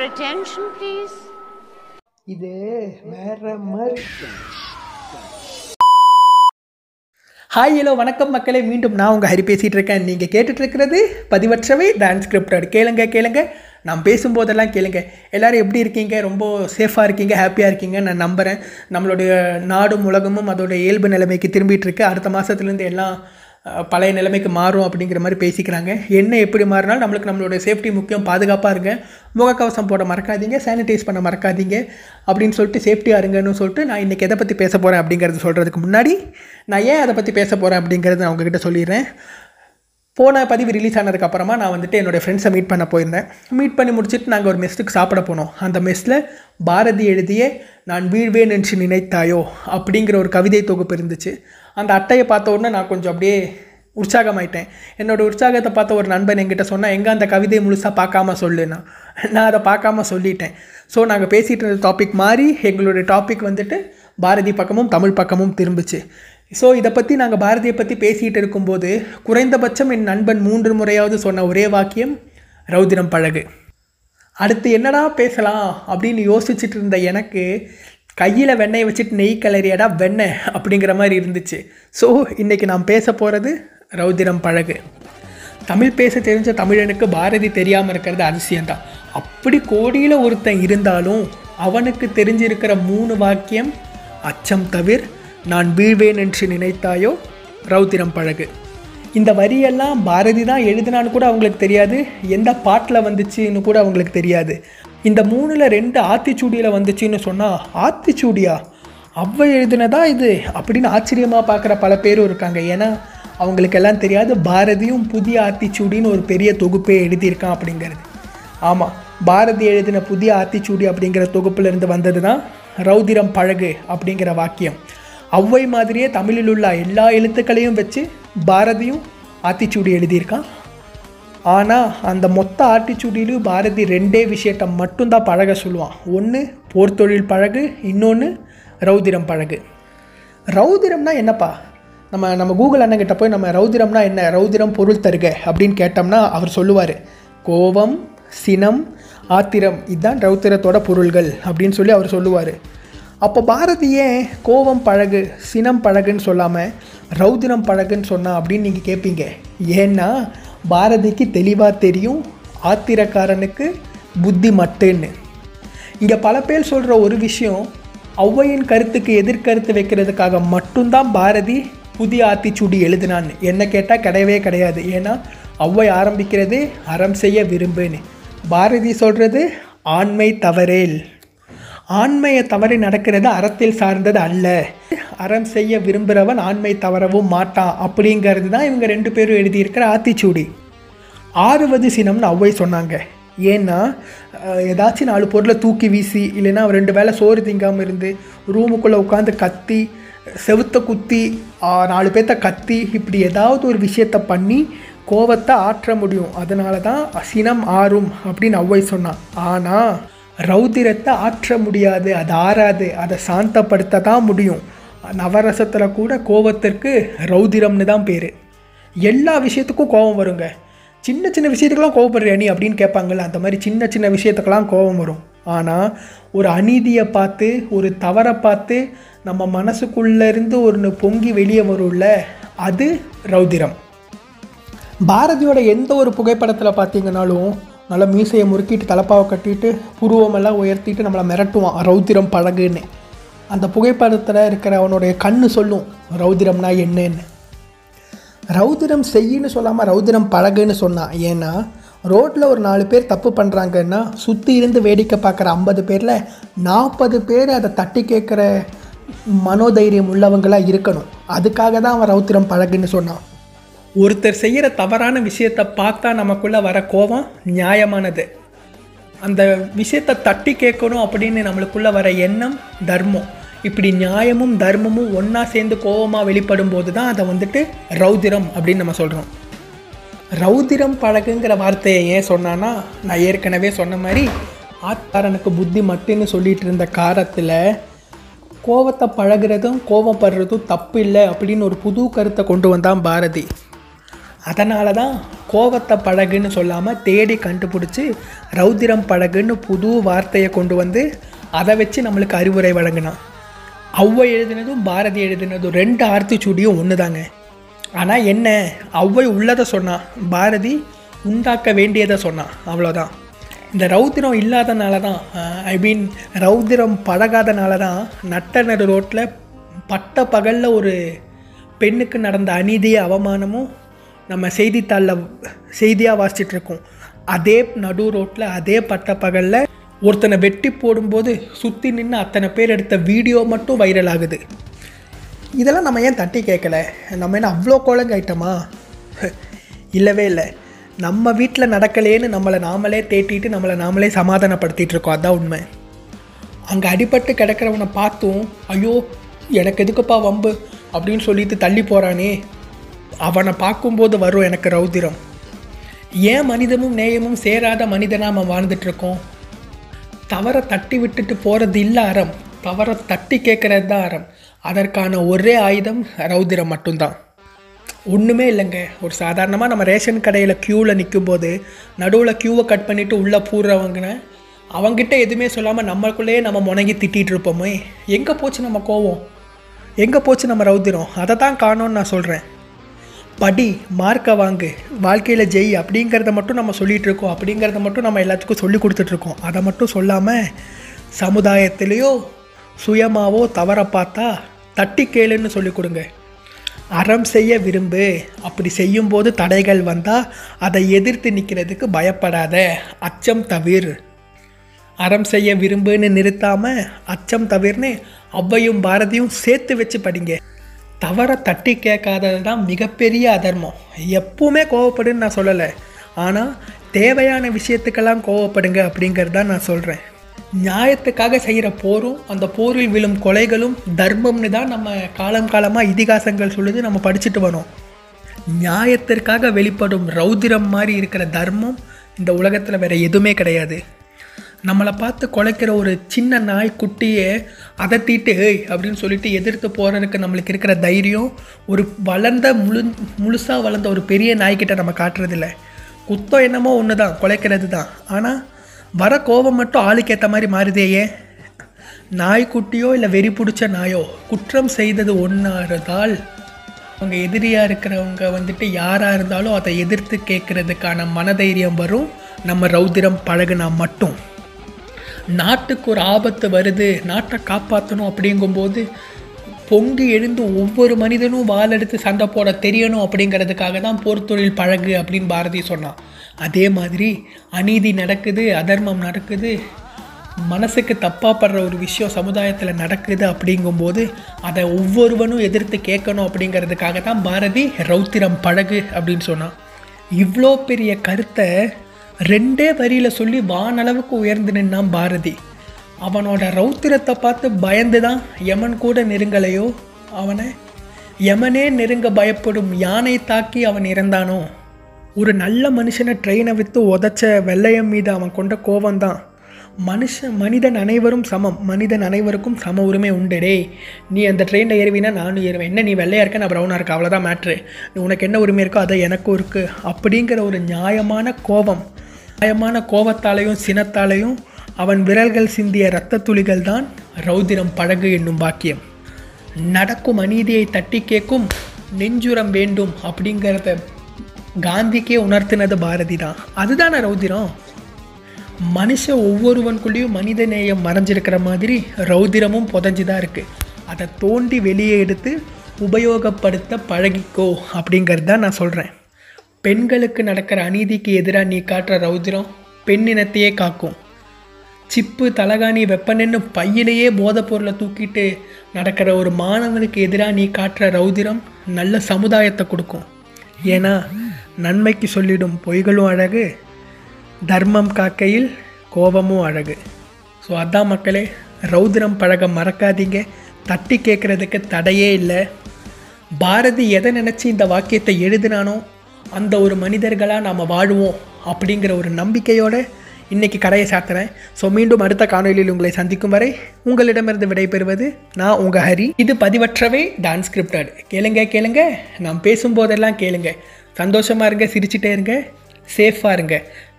Your attention, please. இது வேற மாதிரி ஹாய் ஹலோ வணக்கம் மக்களே. மீண்டும் நான் உங்கள் ஹரி பேசிகிட்டு இருக்கேன். நீங்கள் கேட்டுட்டு இருக்கிறது பதிவற்றவை டிரான்ஸ்கிரிப்டட் கேளுங்க கேளுங்க. நான் பேசும்போதெல்லாம் கேளுங்க. எல்லாரும் எப்படி இருக்கீங்க? ரொம்ப சேஃபாக இருக்கீங்க? ஹாப்பியாக இருக்கீங்க நான் நம்புகிறேன் நம்மளுடைய நாடும் உலகமும் அதோட இயல்பு நிலைமைக்கு திரும்பிட்டு இருக்கு. அடுத்த மாதத்துலேருந்து எல்லாம் பழைய நிலைமைக்கு மாறும் அப்படிங்கிற மாதிரி பேசிக்கிறாங்க. என்ன எப்படி மாறினாலும் நம்மளுக்கு நம்மளோட சேஃப்டி முக்கியம் பாதுகாப்பாக இருங்க. முகக்கவசம் போட மறக்காதீங்க சானிடைஸ் பண்ண மறக்காதீங்க அப்படின்னு சொல்லிட்டு சேஃப்டியாக இருங்கன்னு சொல்லிட்டு நான் இன்றைக்கி எதை பற்றி பேச போகிறேன் அப்படிங்கிறது சொல்கிறதுக்கு முன்னாடி நான் ஏன் அதை பற்றி பேச போகிறேன் அப்படிங்கிறது நான் உங்ககிட்ட சொல்லிடுறேன். போன பதிவு ரிலீஸ் ஆனதுக்கப்புறமா நான் வந்துட்டு என்னோடய ஃப்ரெண்ட்ஸை மீட் பண்ண போயிருந்தேன். மீட் பண்ணி முடிச்சுட்டு நாங்கள் ஒரு மெஸ்ஸுக்கு சாப்பிட போனோம். அந்த மெஸ்ஸில் பாரதி எழுதிய நான் வீழ்வேன் என்று நினைத்தாயோ? அப்படிங்கிற ஒரு கவிதை தொகுப்பு இருந்துச்சு. அந்த அட்டையை பார்த்த உடனே நான் கொஞ்சம் அப்படியே உற்சாகமாயிட்டேன். என்னோட உற்சாகத்தை பார்த்த ஒரு நண்பன் என்கிட்ட சொன்னால் எங்கே அந்த கவிதையை முழுசாக பார்க்காம சொல்லுன்னா? நான் அதை பார்க்காம சொல்லிட்டேன். ஸோ நாங்கள் பேசிகிட்டு இருந்த டாபிக் மாதிரி எங்களுடைய டாபிக் வந்துட்டு பாரதி பக்கமும் தமிழ் பக்கமும் திரும்பிச்சு. ஸோ இதை பற்றி நாங்கள் பாரதியை பற்றி பேசிகிட்டு இருக்கும்போது குறைந்தபட்சம் என் நண்பன் மூன்று முறையாவது சொன்ன ஒரே வாக்கியம் ரௌதிரம் பழகு. அடுத்து என்னடா பேசலாம் அப்படின்னு யோசிச்சுட்டு இருந்த எனக்கு கையில் வெண்ணெய் வச்சுட்டு நெய் கலரியாடா வெண்ணெய் அப்படிங்கிற மாதிரி இருந்துச்சு. ஸோ இன்றைக்கி நான் பேச போகிறது ரௌதிரம் பழகு. தமிழ் பேச தெரிஞ்ச தமிழனுக்கு பாரதி தெரியாமல் இருக்கிறது அதிசயம்தான். அப்படி கோடியில் ஒருத்தன் இருந்தாலும் அவனுக்கு தெரிஞ்சிருக்கிற மூணு வாக்கியம் அச்சம் தவிர் நான் வீழ்வேன் என்று நினைத்தாயோ ரௌத்திரம் பழகு. இந்த வரியெல்லாம் பாரதி தான் எழுதினான்னு கூட அவங்களுக்கு தெரியாது. எந்த பாட்டில் வந்துச்சுன்னு கூட அவங்களுக்கு தெரியாது. இந்த மூணில் ரெண்டு ஆத்திச்சூடியில் வந்துச்சுன்னு சொன்னால் ஆத்திச்சூடியா? அவ்வ எழுதினதா இது? அப்படின்னு ஆச்சரியமாக பார்க்குற பல பேரும் இருக்காங்க. ஏன்னா அவங்களுக்கெல்லாம் தெரியாது பாரதியும் புதிய ஆத்திச்சூடின்னு ஒரு பெரிய தொகுப்பே எழுதியிருக்கான் அப்படிங்கிறது. ஆமாம் பாரதி எழுதின புதிய ஆத்திச்சூடி அப்படிங்கிற தொகுப்பிலிருந்து வந்தது தான் ரௌதிரம் பழகு அப்படிங்கிற வாக்கியம். ஔவை மாதிரியே தமிழில் உள்ள எல்லா எழுத்துக்களையும் வச்சு பாரதியும் ஆத்திச்சூடி எழுதியிருக்கான். ஆனால் அந்த மொத்த ஆட்டிச்சூடிலையும் பாரதி ரெண்டே விஷயத்தை மட்டும்தான் பழக சொல்லுவான். ஒன்று போர்த்தொழில் பழகு இன்னொன்று ரௌதிரம் பழகு. ரௌதிரம்னா என்னப்பா? நம்ம நம்ம கூகுள் அண்ணங்கிட்ட போய் நம்ம ரௌதிரம்னா என்ன? ரௌதிரம் பொருள் தருக அப்படின்னு கேட்டோம்னா அவர் சொல்லுவார். கோபம் சினம் ஆத்திரம் இதுதான் ரௌத்திரத்தோட பொருள்கள் அப்படின்னு சொல்லி அவர் சொல்லுவார். அப்போ பாரதி ஏன் கோபம் பழகு சினம் பழகுன்னு சொல்லாமல் ரௌதிரம் பழகுன்னு சொன்னா அப்படின்னு நீங்கள் கேட்பீங்க ஏன்னா பாரதிக்கு தெளிவாக தெரியும் ஆத்திரக்காரனுக்கு புத்தி மட்டுன்னு. இங்கே பல பேர் சொல்கிற ஒரு விஷயம் ஔவையின் கருத்துக்கு எதிர்கருத்து வைக்கிறதுக்காக மட்டும்தான் பாரதி புதிய ஆத்திச்சூடி எழுதினான்னு. என்ன கேட்டால் கிடையவே கிடையாது. ஏன்னா ஔவை ஆரம்பிக்கிறது அறம் செய்ய விரும்புன்னு. பாரதி சொல்கிறது ஆண்மை தவறேல். ஆண்மையை தவறி நடக்கிறது அறத்தில் சார்ந்தது அல்ல. அறம் செய்ய விரும்புகிறவன் ஆண்மை தவறவும் மாட்டான் அப்படிங்கிறது தான் இவங்க ரெண்டு பேரும் எழுதியிருக்கிற ஆத்திச்சூடி. ஆறுவது சினம்னு அவ்வை சொன்னாங்க. ஏன்னா ஏதாச்சும் நாலு பொருளை தூக்கி வீசி இல்லைன்னா ரெண்டு வேளை சோறு திங்காமல் இருந்து ரூமுக்குள்ளே உட்காந்து கத்தி செவுத்த குத்தி நாலு பேர்த்த கத்தி இப்படி ஏதாவது ஒரு விஷயத்த பண்ணி கோவத்தை ஆற்ற முடியும். அதனால தான் சினம் ஆறும் அப்படின்னு அவ்வை சொன்னான். ஆனால் ரௌதிரத்தை ஆற்ற முடியாது அது ஆறாது அதை சாந்தப்படுத்த தான் முடியும். நவரசத்தில் கூட கோவத்திற்கு ரௌதிரம்னு தான் பேர். எல்லா விஷயத்துக்கும் கோபம் வருங்க. சின்ன சின்ன விஷயத்துக்கெல்லாம் கோவப்படுறியா நீ அப்படின்னு கேட்பாங்கல்ல அந்த மாதிரி சின்ன சின்ன விஷயத்துக்கெல்லாம் கோபம் வரும். ஆனால் ஒரு அநீதியை பார்த்து ஒரு தவறை பார்த்து நம்ம மனசுக்குள்ளேருந்து ஒன்று பொங்கி வெளியே வரும்ல அது ரௌதிரம். பாரதியோட எந்த ஒரு புகைப்படத்தில் பார்த்தீங்கன்னாலும் நல்லா மீசையை முறுக்கிட்டு தலப்பாவை கட்டிட்டு புருவமெல்லாம் உயர்த்திட்டு நம்மளை மிரட்டுவான். ரௌத்திரம் பழகுன்னு அந்த புகைப்படத்தில் இருக்கிற அவனுடைய கண்ணு சொல்லும் ரௌதிரம்னா என்னன்னு? ரௌதிரம் செய்யின்னு சொல்லாமல் ரௌதிரம் பழகுன்னு சொன்னான் ஏன்னா ரோட்டில் ஒரு நாலு பேர் தப்பு பண்ணுறாங்கன்னா சுற்றி இருந்து வேடிக்கை பார்க்குற ஐம்பது பேரில் நாற்பது பேர் அதை தட்டி கேட்குற மனோதைரியம் உள்ளவங்களாக இருக்கணும். அதுக்காக தான் அவன் ரௌத்திரம் பழகுன்னு சொன்னான். ஒருத்தர் செய்கிற தவறான விஷயத்தை பார்த்தா நமக்குள்ளே வர கோபம் நியாயமானது. அந்த விஷயத்தை தட்டி கேட்கணும் அப்படின்னு நம்மளுக்குள்ளே வர எண்ணம் தர்மம். இப்படி நியாயமும் தர்மமும் ஒன்றா சேர்ந்து கோபமாக வெளிப்படும் போது தான் அதை வந்துட்டு ரௌதிரம் அப்படின்னு நம்ம சொல்கிறோம் ரௌதிரம் பழகுங்கிற வார்த்தையை ஏன் சொன்னான்னா நான் ஏற்கனவே சொன்ன மாதிரி ஆத்தாரனுக்கு புத்தி மட்டுன்னு சொல்லிட்டு இருந்த காரத்தில் கோவத்தை பழகுறதும் கோவப்படுறதும் தப்பு இல்லை அப்படின்னு ஒரு புது கருத்தை கொண்டு வந்தான் பாரதி. அதனால தான் கோவத்தை பழகுன்னு சொல்லாமல் தேடி கண்டுபிடிச்சி ரௌத்திரம் பழகுன்னு புது வார்த்தையை கொண்டு வந்து அதை வச்சு நம்மளுக்கு அறிவுரை வழங்கினான். ஔவை எழுதினதும் பாரதி எழுதினதும் ரெண்டு ஆர்த்திச்சூடியும் ஒன்று தாங்க ஆனால் என்ன ஔவை உள்ளதை சொன்னான் பாரதி உண்டாக்க வேண்டியதை சொன்னான் அவ்வளோதான் இந்த ரௌத்திரம் இல்லாதனால தான் ஐ மீன் ரௌத்திரம் பழகாதனால தான் நட்டநடு ரோட்டில் பட்ட பகலில் ஒரு பெண்ணுக்கு நடந்த அநீதிய அவமானமும் நம்ம செய்தித்தாளில் செய்தியாக வாசிச்சிட்ருக்கோம். அதே நடு ரோட்டில் அதே பட்ட பகலில் ஒருத்தனை வெட்டி போடும்போது சுற்றி நின்று அத்தனை பேர் எடுத்த வீடியோ மட்டும் வைரல் ஆகுது. இதெல்லாம் நம்ம ஏன் தட்டி கேட்கல நம்ம என்ன அவ்வளோ குழங்காயிட்டோமா இல்லவே இல்லை. நம்ம வீட்டில் நடக்கலேன்னு நம்மளை நாமளே தேட்டிட்டு நம்மளை நாமளே சமாதானப்படுத்திகிட்டு இருக்கோம் அதான் உண்மை. அங்கே அடிபட்டு கிடக்கிறவனை பார்த்தும் ஐயோ எனக்கு எதுக்குப்பா வம்பு? அப்படின்னு சொல்லிட்டு தள்ளி போகிறானே அவனை பார்க்கும்போது வரும் எனக்கு ரௌதிரம். ஏன் மனிதமும் நேயமும் சேராத மனிதனாக நம்ம வாழ்ந்துட்டுருக்கோம்? தவறை தட்டி விட்டுட்டு போகிறது இல்லை அறம். தவறை தட்டி கேட்குறது தான் அறம். அதற்கான ஒரே ஆயுதம் ரௌதிரம் மட்டும்தான். ஒன்றுமே இல்லைங்க. ஒரு சாதாரணமாக நம்ம ரேஷன் கடையில் க்யூவில் நிற்கும்போது நடுவில் க்யூவை கட் பண்ணிவிட்டு உள்ளே பூர்றவங்கன அவங்ககிட்ட எதுவுமே சொல்லாமல் நம்மளுக்குள்ளேயே நம்ம முணங்கி திட்டிகிட்டு இருப்போமே. எங்கே போச்சு நம்ம கோவம்? எங்கே போச்சு நம்ம ரௌதிரம்? அதை தான் காணோன்னு நான் சொல்கிறேன் படி மார்க்கை வாங்கு. வாழ்க்கையில் ஜெய் அப்படிங்கிறத மட்டும் நம்ம சொல்லிகிட்டு இருக்கோம். அப்படிங்கிறத மட்டும் நம்ம எல்லாத்துக்கும் சொல்லி கொடுத்துட்ருக்கோம் அதை மட்டும் சொல்லாமல் சமுதாயத்திலேயோ சுயமாவோ தவற பார்த்தா தட்டி கேளுன்னு சொல்லி கொடுங்க. அறம் செய்ய விரும்பு. அப்படி செய்யும்போது தடைகள் வந்தால் அதை எதிர்த்து நிற்கிறதுக்கு பயப்படாத. அச்சம் தவிர். அறம் செய்ய விரும்புன்னு நிறுத்தாமல் அச்சம் தவிர்னு அவ்வையும் பாரதியும் சேர்த்து வச்சு படிங்க. தவற தட்டி கேட்காதது தான் மிகப்பெரிய அதர்மம். எப்பவுமே கோவப்படுன்னு நான் சொல்லலை. ஆனால் தேவையான விஷயத்துக்கெல்லாம் கோவப்படுங்க அப்படிங்கிறது தான் நான் சொல்கிறேன் நியாயத்துக்காக செய்கிற போரும் அந்த போரில் விழும் கொலைகளும் தர்மம்னு தான் நம்ம காலம் காலமாக இதிகாசங்கள் சொல்லுது நம்ம படிச்சுட்டு வரோம் நியாயத்திற்காக வெளிப்படும் ரௌதிரம் மாதிரி இருக்கிற தர்மம் இந்த உலகத்தில் வேறு எதுவுமே கிடையாது. நம்மளை பார்த்து குலைக்கிற ஒரு சின்ன நாய் குட்டியை அதட்டிட்டு ஹேய் அப்படின்னு சொல்லிட்டு எதிர்த்து போகிறதுக்கு நம்மளுக்கு இருக்கிற தைரியம் ஒரு வளர்ந்த முழு முழுசாக வளர்ந்த ஒரு பெரிய நாய்க்கிட்ட நம்ம காட்டுறதில்ல. குத்தம் என்னமோ ஒன்று தான் குலைக்கிறது தான் ஆனால் வர கோபம் மட்டும் ஆளுக்கு ஏற்ற மாதிரி மாறுதே ஏன்? நாய்க்குட்டியோ இல்லை வெறி பிடிச்ச நாயோ குற்றம் செய்தது ஒன்றாறதால் அவங்க எதிரியாக இருக்கிறவங்க வந்துட்டு யாராக இருந்தாலும் அதை எதிர்த்து கேட்குறதுக்கான மனதைரியம் வரும். நம்ம ரௌதிரம் பழகுனா மட்டும். நாட்டுக்கு ஒரு ஆபத்து வருது நாட்டை காப்பாற்றணும் அப்படிங்கும்போது பொங்கி எழுந்து ஒவ்வொரு மனிதனும் வாள் எடுத்து சண்டை போட தெரியணும் அப்படிங்கிறதுக்காக தான் போர் தொழில் பழகு அப்படின்னு பாரதி சொன்னான். அதே மாதிரி அநீதி நடக்குது அதர்மம் நடக்குது மனசுக்கு தப்பாக படுற ஒரு விஷயம் சமுதாயத்தில் நடக்குது அப்படிங்கும்போது அதை ஒவ்வொருவனும் எதிர்த்து கேட்கணும் அப்படிங்கிறதுக்காக தான் பாரதி ரௌத்திரம் பழகு அப்படின்னு சொன்னான். இவ்வளோ பெரிய கருத்தை ரெண்டே வரியில் சொல்லி வானளவுக்கு உயர்ந்து நின்னான் பாரதி. அவனோட ரௌத்திரத்தை பார்த்து பயந்து தான் யமன் கூட நெருங்கலையோ? அவனை யமனே நெருங்க பயப்படும் யானை தாக்கி அவன் இறந்தானோ? ஒரு நல்ல மனுஷனை ட்ரெயினை விற்று உதச்ச வெள்ளையம் மீது அவன் கொண்ட கோபந்தான் மனுஷன் மனிதன் அனைவரும் சமம். மனிதன் அனைவருக்கும் சம உரிமை உண்டுடே நீ அந்த ட்ரெயினில் ஏறுவினா நானும் ஏறுவேன். என்ன நீ வெள்ளையாக இருக்க? நான் ப்ரௌனாக இருக்க அவ்வளோதான் மேட்ரு உனக்கு என்ன உரிமை இருக்கோ அதை எனக்கும் இருக்குது அப்படிங்கிற ஒரு நியாயமான கோபம் பயமான கோபத்தாலையும் சினத்தாலையும் அவன் விரல்கள் சிந்திய இரத்த துளிகள் தான் ரௌதிரம் பழகு என்னும் பாக்கியம் நடக்கும் அநீதியை தட்டி கேட்கும் நெஞ்சுரம் வேண்டும் அப்படிங்கிறத காந்திக்கே உணர்த்தினது பாரதி தான் அதுதானே ரௌதிரம்? மனுஷ ஒவ்வொருவனுக்குள்ளேயும் மனித நேயம் மறைஞ்சிருக்கிற மாதிரி ரௌதிரமும் புதஞ்சு தான் இருக்குது அதை தோண்டி வெளியே எடுத்து உபயோகப்படுத்த பழகிக்கோ அப்படிங்கிறது தான் நான் சொல்கிறேன் பெண்களுக்கு நடக்கிற அநீதிக்கு எதிராக நீ காட்டுற ரௌதிரம் பெண்ணினத்தையே காக்கும். சிப்பு தலகாணி வெப்பனன்னு பையிலேயே போதைப் பொருளை தூக்கிட்டு நடக்கிற ஒரு மாணவனுக்கு எதிராக நீ காட்டுற ரௌதிரம் நல்ல சமுதாயத்தை கொடுக்கும். ஏன்னா நன்மைக்கு சொல்லிடும் பொய்களும் அழகு தர்மம் காக்கையில் கோபமும் அழகு. ஸோ அதான் மக்களே ரௌதிரம் பழக மறக்காதீங்க. தட்டி கேட்குறதுக்கு தடையே இல்லை. பாரதி எதை நினச்சி இந்த வாக்கியத்தை எழுதினானோ அந்த ஒரு மனிதர்களாக நாம் வாழுவோம் அப்படிங்கிற ஒரு நம்பிக்கையோடு இன்றைக்கி கடையை சாத்துறேன். ஸோ மீண்டும் அடுத்த காணொலியில் உங்களை சந்திக்கும் வரை உங்களிடமிருந்து விடைபெறுவது நான் உங்கள் ஹரி. இது பதிவற்றவே டான்ஸ் ஸ்கிரிப்டட் கேளுங்க கேளுங்க. நாம் பேசும்போதெல்லாம் கேளுங்க. சந்தோஷமாக இருங்க சிரிச்சிட்டே இருங்க. சேஃபாக இருங்க.